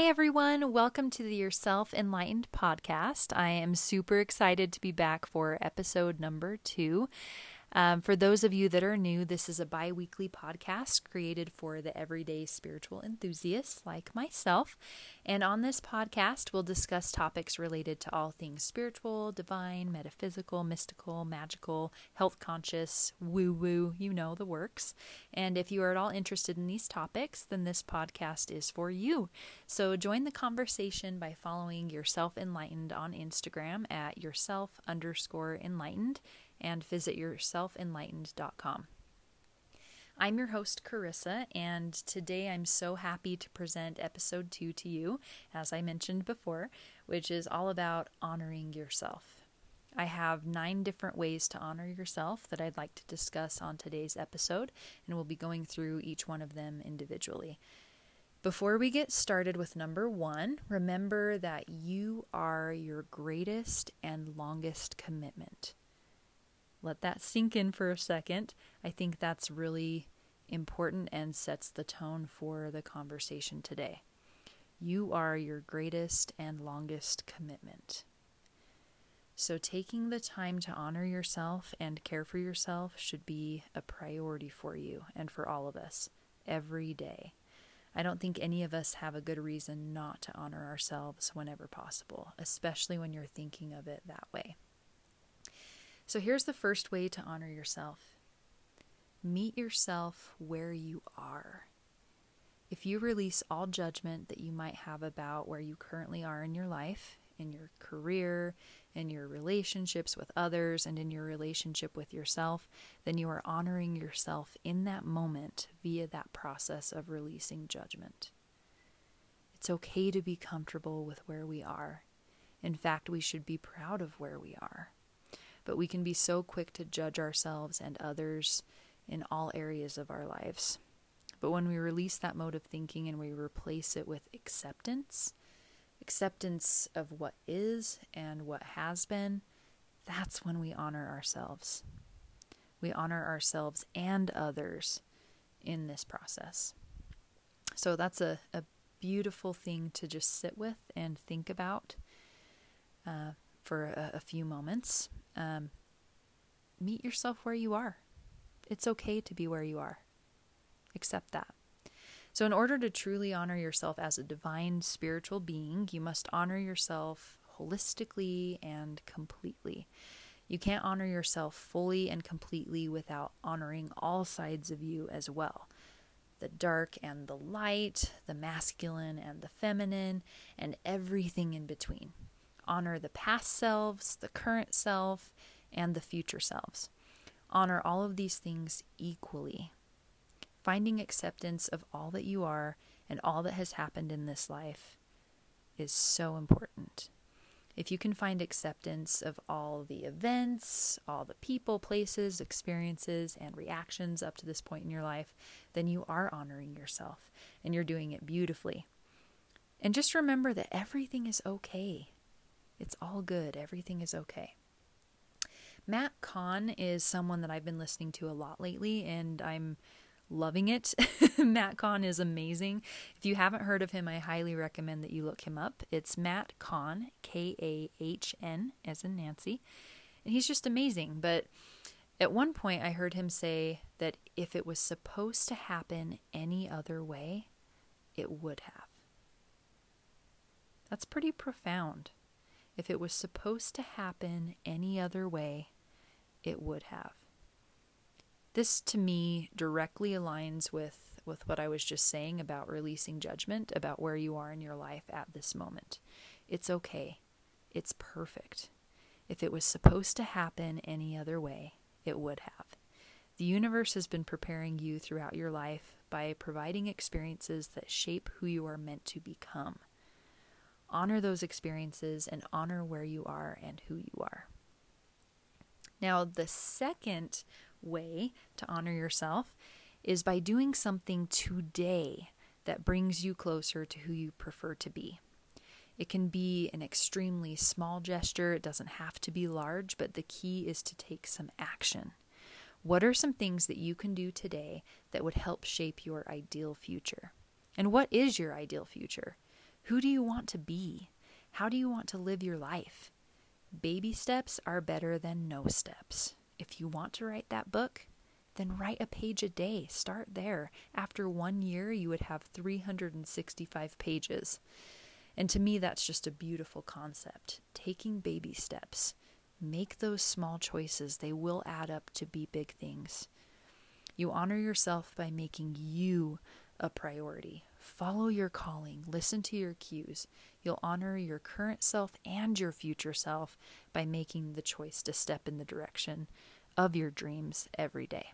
Hi, everyone. Welcome to the Yourself Enlightened podcast. I am super excited to be back for episode number two. Um, for those of you that are new, this is a bi weekly podcast created for the everyday spiritual enthusiasts like myself. And on this podcast, we'll discuss topics related to all things spiritual, divine, metaphysical, mystical, magical, health conscious, woo woo, you know the works. And if you are at all interested in these topics, then this podcast is for you. So join the conversation by following Yourself Enlightened on Instagram at yourself underscore enlightened and visit yourselfenlightened.com. I'm your host, Carissa, and today I'm so happy to present episode two to you, as I mentioned before, which is all about honoring yourself. I have nine different ways to honor yourself that I'd like to discuss on today's episode, and we'll be going through each one of them individually. Before we get started with number one, remember that you are your greatest and longest commitment. Let that sink in for a second. I think that's really important and sets the tone for the conversation today. You are your greatest and longest commitment. So, taking the time to honor yourself and care for yourself should be a priority for you and for all of us every day. I don't think any of us have a good reason not to honor ourselves whenever possible, especially when you're thinking of it that way. So here's the first way to honor yourself meet yourself where you are. If you release all judgment that you might have about where you currently are in your life, in your career, in your relationships with others, and in your relationship with yourself, then you are honoring yourself in that moment via that process of releasing judgment. It's okay to be comfortable with where we are. In fact, we should be proud of where we are but we can be so quick to judge ourselves and others in all areas of our lives. But when we release that mode of thinking and we replace it with acceptance, acceptance of what is and what has been, that's when we honor ourselves. We honor ourselves and others in this process. So that's a, a beautiful thing to just sit with and think about uh, for a, a few moments um, meet yourself where you are. It's okay to be where you are. Accept that. So, in order to truly honor yourself as a divine spiritual being, you must honor yourself holistically and completely. You can't honor yourself fully and completely without honoring all sides of you as well the dark and the light, the masculine and the feminine, and everything in between honor the past selves, the current self, and the future selves. Honor all of these things equally. Finding acceptance of all that you are and all that has happened in this life is so important. If you can find acceptance of all the events, all the people, places, experiences, and reactions up to this point in your life, then you are honoring yourself and you're doing it beautifully. And just remember that everything is okay. It's all good. Everything is okay. Matt Kahn is someone that I've been listening to a lot lately, and I'm loving it. Matt Kahn is amazing. If you haven't heard of him, I highly recommend that you look him up. It's Matt Kahn, K A H N, as in Nancy. And he's just amazing. But at one point, I heard him say that if it was supposed to happen any other way, it would have. That's pretty profound. If it was supposed to happen any other way, it would have. This to me directly aligns with, with what I was just saying about releasing judgment about where you are in your life at this moment. It's okay. It's perfect. If it was supposed to happen any other way, it would have. The universe has been preparing you throughout your life by providing experiences that shape who you are meant to become. Honor those experiences and honor where you are and who you are. Now, the second way to honor yourself is by doing something today that brings you closer to who you prefer to be. It can be an extremely small gesture, it doesn't have to be large, but the key is to take some action. What are some things that you can do today that would help shape your ideal future? And what is your ideal future? Who do you want to be? How do you want to live your life? Baby steps are better than no steps. If you want to write that book, then write a page a day. Start there. After one year, you would have 365 pages. And to me, that's just a beautiful concept. Taking baby steps. Make those small choices, they will add up to be big things. You honor yourself by making you a priority. Follow your calling, listen to your cues. You'll honor your current self and your future self by making the choice to step in the direction of your dreams every day.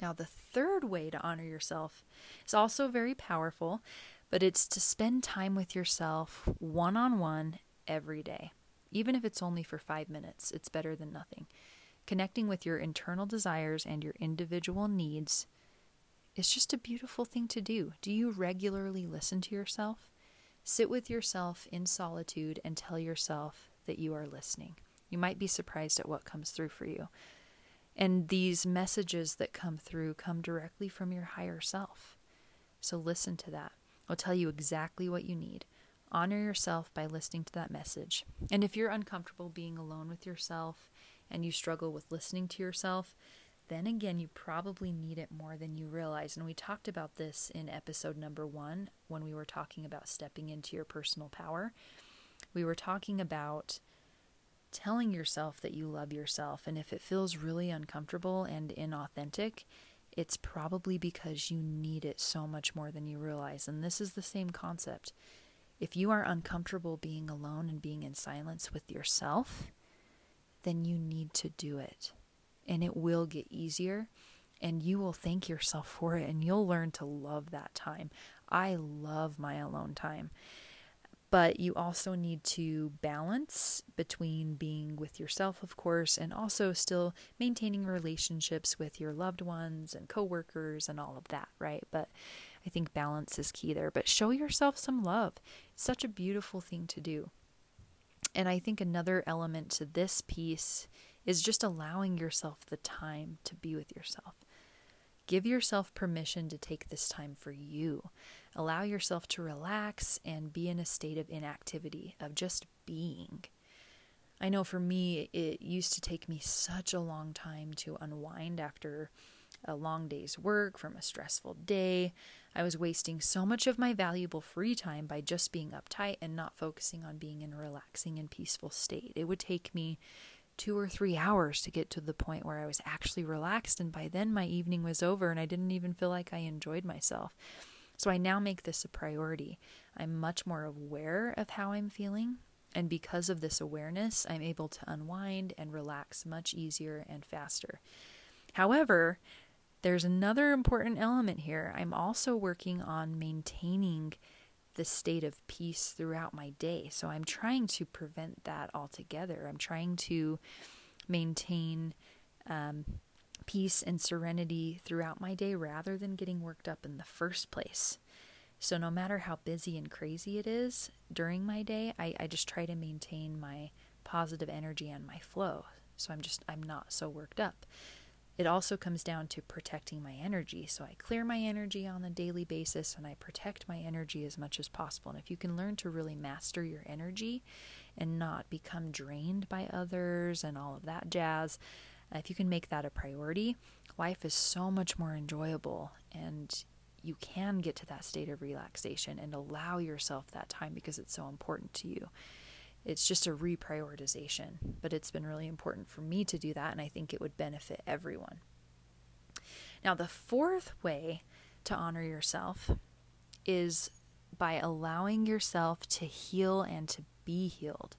Now, the third way to honor yourself is also very powerful, but it's to spend time with yourself one on one every day. Even if it's only for five minutes, it's better than nothing. Connecting with your internal desires and your individual needs is just a beautiful thing to do. Do you regularly listen to yourself? Sit with yourself in solitude and tell yourself that you are listening. You might be surprised at what comes through for you. And these messages that come through come directly from your higher self. So listen to that. I'll tell you exactly what you need. Honor yourself by listening to that message. And if you're uncomfortable being alone with yourself and you struggle with listening to yourself, then again, you probably need it more than you realize. And we talked about this in episode number one when we were talking about stepping into your personal power. We were talking about telling yourself that you love yourself. And if it feels really uncomfortable and inauthentic, it's probably because you need it so much more than you realize. And this is the same concept. If you are uncomfortable being alone and being in silence with yourself, then you need to do it. And it will get easier, and you will thank yourself for it, and you'll learn to love that time. I love my alone time but you also need to balance between being with yourself, of course, and also still maintaining relationships with your loved ones and coworkers and all of that, right? But I think balance is key there. But show yourself some love. It's such a beautiful thing to do. And I think another element to this piece is just allowing yourself the time to be with yourself. Give yourself permission to take this time for you. Allow yourself to relax and be in a state of inactivity, of just being. I know for me, it used to take me such a long time to unwind after a long day's work from a stressful day. I was wasting so much of my valuable free time by just being uptight and not focusing on being in a relaxing and peaceful state. It would take me two or three hours to get to the point where I was actually relaxed, and by then my evening was over and I didn't even feel like I enjoyed myself. So I now make this a priority. I'm much more aware of how I'm feeling. And because of this awareness, I'm able to unwind and relax much easier and faster. However, there's another important element here. I'm also working on maintaining the state of peace throughout my day. So I'm trying to prevent that altogether. I'm trying to maintain um, peace and serenity throughout my day rather than getting worked up in the first place. So, no matter how busy and crazy it is during my day, I, I just try to maintain my positive energy and my flow. So, I'm just, I'm not so worked up. It also comes down to protecting my energy. So, I clear my energy on a daily basis and I protect my energy as much as possible. And if you can learn to really master your energy and not become drained by others and all of that jazz, if you can make that a priority, life is so much more enjoyable and you can get to that state of relaxation and allow yourself that time because it's so important to you. It's just a reprioritization, but it's been really important for me to do that, and I think it would benefit everyone. Now, the fourth way to honor yourself is by allowing yourself to heal and to be healed.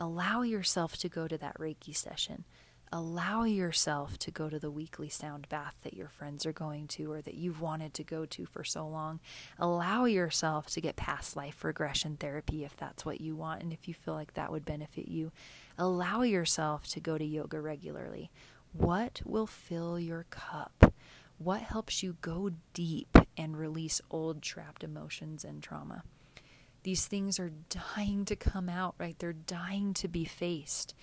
Allow yourself to go to that Reiki session allow yourself to go to the weekly sound bath that your friends are going to or that you've wanted to go to for so long. Allow yourself to get past life regression therapy if that's what you want and if you feel like that would benefit you. Allow yourself to go to yoga regularly. What will fill your cup? What helps you go deep and release old trapped emotions and trauma? These things are dying to come out, right? They're dying to be faced.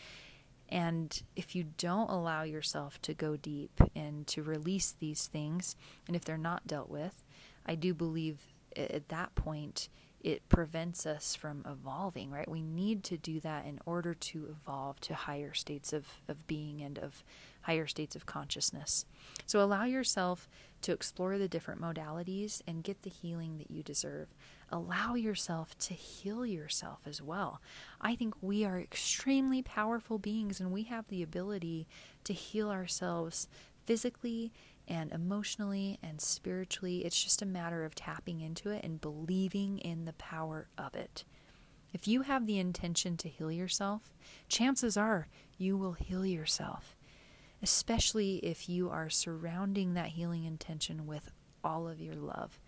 And if you don't allow yourself to go deep and to release these things, and if they're not dealt with, I do believe at that point it prevents us from evolving, right? We need to do that in order to evolve to higher states of, of being and of higher states of consciousness. So allow yourself to explore the different modalities and get the healing that you deserve. Allow yourself to heal yourself as well. I think we are extremely powerful beings and we have the ability to heal ourselves physically and emotionally and spiritually. It's just a matter of tapping into it and believing in the power of it. If you have the intention to heal yourself, chances are you will heal yourself, especially if you are surrounding that healing intention with all of your love.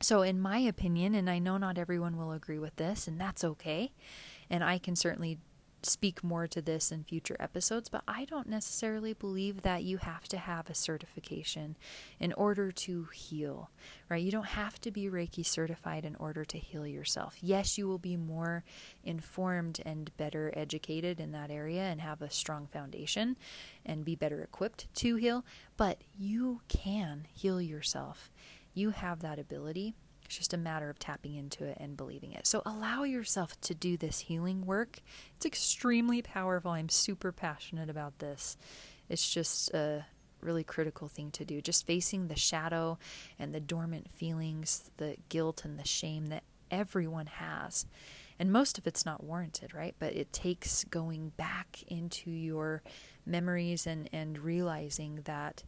So, in my opinion, and I know not everyone will agree with this, and that's okay, and I can certainly speak more to this in future episodes, but I don't necessarily believe that you have to have a certification in order to heal, right? You don't have to be Reiki certified in order to heal yourself. Yes, you will be more informed and better educated in that area and have a strong foundation and be better equipped to heal, but you can heal yourself. You have that ability. It's just a matter of tapping into it and believing it. So allow yourself to do this healing work. It's extremely powerful. I'm super passionate about this. It's just a really critical thing to do. Just facing the shadow and the dormant feelings, the guilt and the shame that everyone has. And most of it's not warranted, right? But it takes going back into your memories and, and realizing that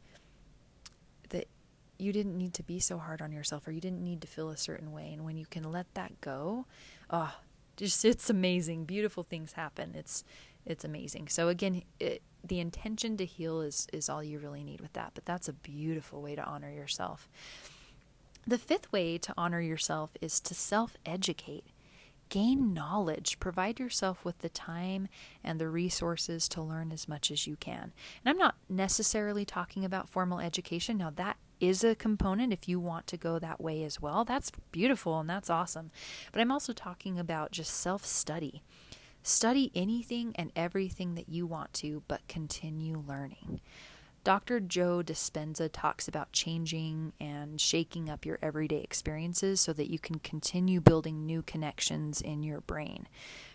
you didn't need to be so hard on yourself or you didn't need to feel a certain way. And when you can let that go, oh, just it's amazing. Beautiful things happen. It's it's amazing. So again, it, the intention to heal is is all you really need with that. But that's a beautiful way to honor yourself. The fifth way to honor yourself is to self-educate. Gain knowledge. Provide yourself with the time and the resources to learn as much as you can. And I'm not necessarily talking about formal education. Now, that is a component if you want to go that way as well. That's beautiful and that's awesome. But I'm also talking about just self study. Study anything and everything that you want to, but continue learning. Dr. Joe Dispenza talks about changing and shaking up your everyday experiences so that you can continue building new connections in your brain.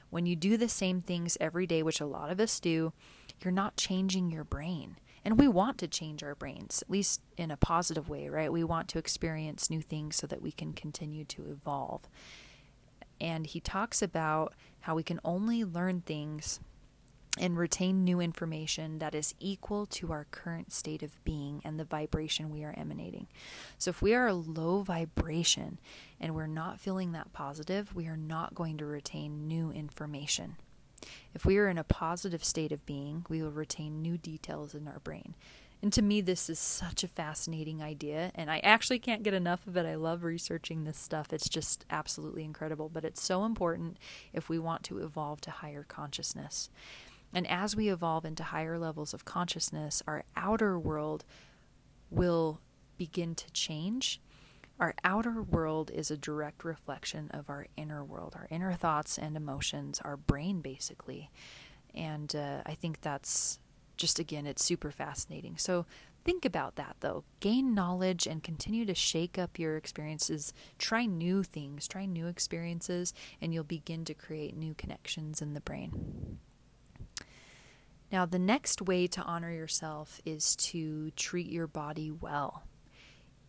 When you do the same things every day, which a lot of us do, you're not changing your brain. And we want to change our brains, at least in a positive way, right? We want to experience new things so that we can continue to evolve. And he talks about how we can only learn things and retain new information that is equal to our current state of being and the vibration we are emanating. So, if we are a low vibration and we're not feeling that positive, we are not going to retain new information. If we are in a positive state of being, we will retain new details in our brain. And to me, this is such a fascinating idea, and I actually can't get enough of it. I love researching this stuff. It's just absolutely incredible, but it's so important if we want to evolve to higher consciousness. And as we evolve into higher levels of consciousness, our outer world will begin to change our outer world is a direct reflection of our inner world, our inner thoughts and emotions, our brain, basically. And uh, I think that's just, again, it's super fascinating. So think about that, though. Gain knowledge and continue to shake up your experiences. Try new things, try new experiences, and you'll begin to create new connections in the brain. Now, the next way to honor yourself is to treat your body well.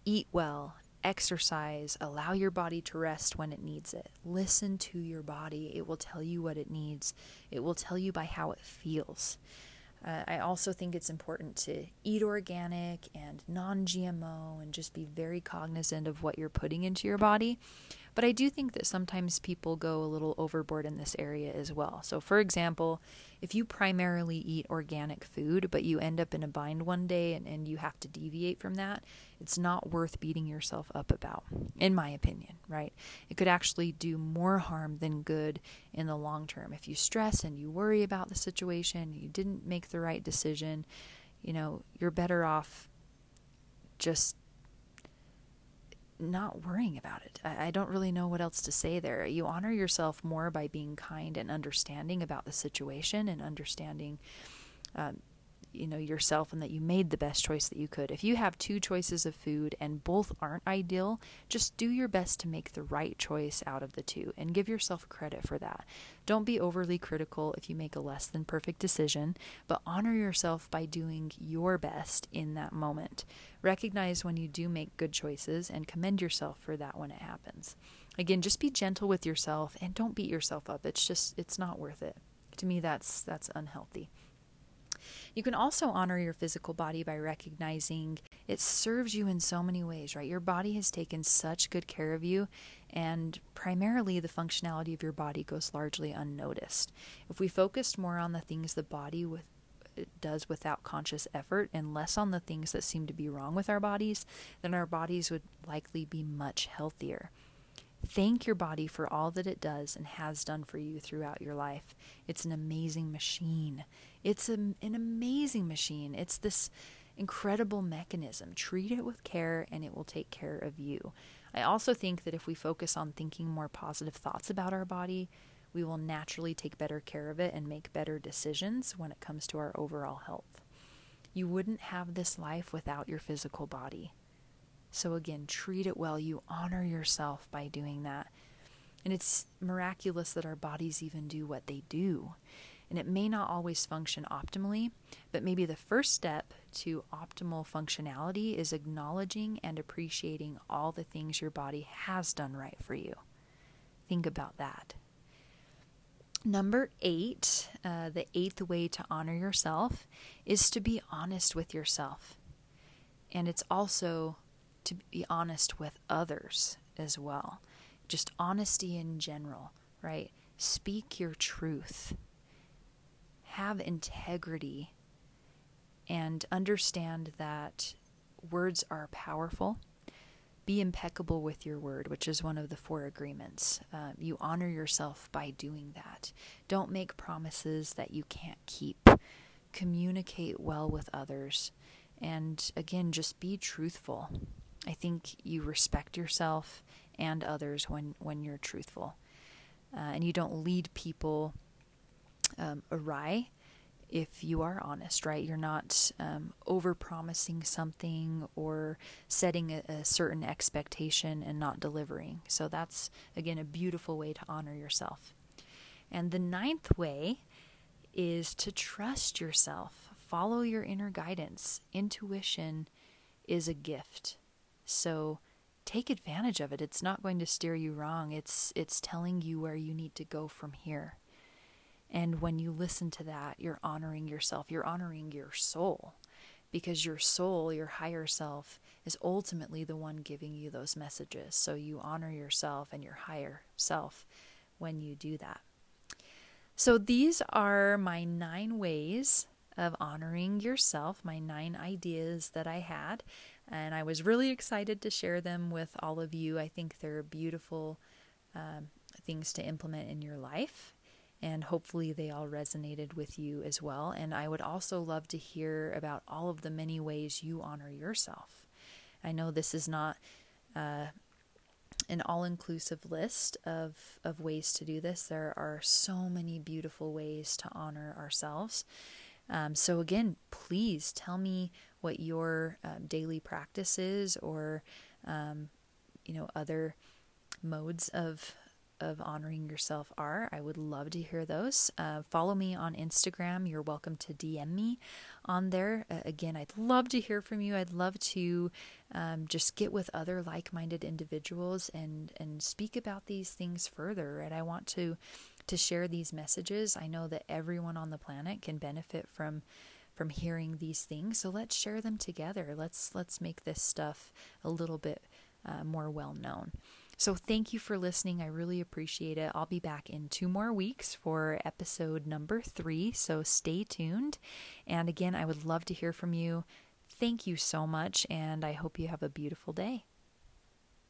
Eat well, exercise, allow your body to rest when it needs it. Listen to your body. It will tell you what it needs, it will tell you by how it feels. Uh, I also think it's important to eat organic and non GMO and just be very cognizant of what you're putting into your body. But I do think that sometimes people go a little overboard in this area as well. So, for example, if you primarily eat organic food, but you end up in a bind one day and, and you have to deviate from that, it's not worth beating yourself up about, in my opinion, right? It could actually do more harm than good in the long term. If you stress and you worry about the situation, you didn't make the right decision, you know, you're better off just not worrying about it. I, I, don't really know what else to say there. You honor yourself more by being kind and understanding about the situation and understanding um, you know yourself and that you made the best choice that you could. If you have two choices of food and both aren't ideal, just do your best to make the right choice out of the two and give yourself credit for that. Don't be overly critical if you make a less than perfect decision, but honor yourself by doing your best in that moment. Recognize when you do make good choices and commend yourself for that when it happens. Again, just be gentle with yourself and don't beat yourself up. It's just it's not worth it. To me that's that's unhealthy. You can also honor your physical body by recognizing it serves you in so many ways, right? Your body has taken such good care of you, and primarily the functionality of your body goes largely unnoticed. If we focused more on the things the body with does without conscious effort and less on the things that seem to be wrong with our bodies, then our bodies would likely be much healthier. Thank your body for all that it does and has done for you throughout your life. It's an amazing machine. It's a, an amazing machine. It's this incredible mechanism. Treat it with care and it will take care of you. I also think that if we focus on thinking more positive thoughts about our body, we will naturally take better care of it and make better decisions when it comes to our overall health. You wouldn't have this life without your physical body. So, again, treat it well. You honor yourself by doing that. And it's miraculous that our bodies even do what they do. And it may not always function optimally, but maybe the first step to optimal functionality is acknowledging and appreciating all the things your body has done right for you. Think about that. Number eight, uh, the eighth way to honor yourself is to be honest with yourself. And it's also to be honest with others as well. Just honesty in general, right? Speak your truth. Have integrity and understand that words are powerful. Be impeccable with your word, which is one of the four agreements. Uh, you honor yourself by doing that. Don't make promises that you can't keep. Communicate well with others. And again, just be truthful. I think you respect yourself and others when, when you're truthful. Uh, and you don't lead people um, awry if you are honest, right? You're not um, over promising something or setting a, a certain expectation and not delivering. So that's, again, a beautiful way to honor yourself. And the ninth way is to trust yourself, follow your inner guidance. Intuition is a gift. So take advantage of it. It's not going to steer you wrong. It's it's telling you where you need to go from here. And when you listen to that, you're honoring yourself. You're honoring your soul because your soul, your higher self, is ultimately the one giving you those messages. So you honor yourself and your higher self when you do that. So these are my nine ways of honoring yourself, my nine ideas that I had and I was really excited to share them with all of you. I think they're beautiful um, things to implement in your life, and hopefully they all resonated with you as well. And I would also love to hear about all of the many ways you honor yourself. I know this is not uh, an all inclusive list of, of ways to do this, there are so many beautiful ways to honor ourselves. Um, so, again, please tell me what your um, daily practice is or, um, you know, other modes of of honoring yourself are. I would love to hear those. Uh, follow me on Instagram. You're welcome to DM me on there. Uh, again, I'd love to hear from you. I'd love to um, just get with other like-minded individuals and and speak about these things further. And I want to to share these messages. I know that everyone on the planet can benefit from from hearing these things. So let's share them together. Let's let's make this stuff a little bit uh, more well known. So thank you for listening. I really appreciate it. I'll be back in two more weeks for episode number three. So stay tuned. And again, I would love to hear from you. Thank you so much, and I hope you have a beautiful day.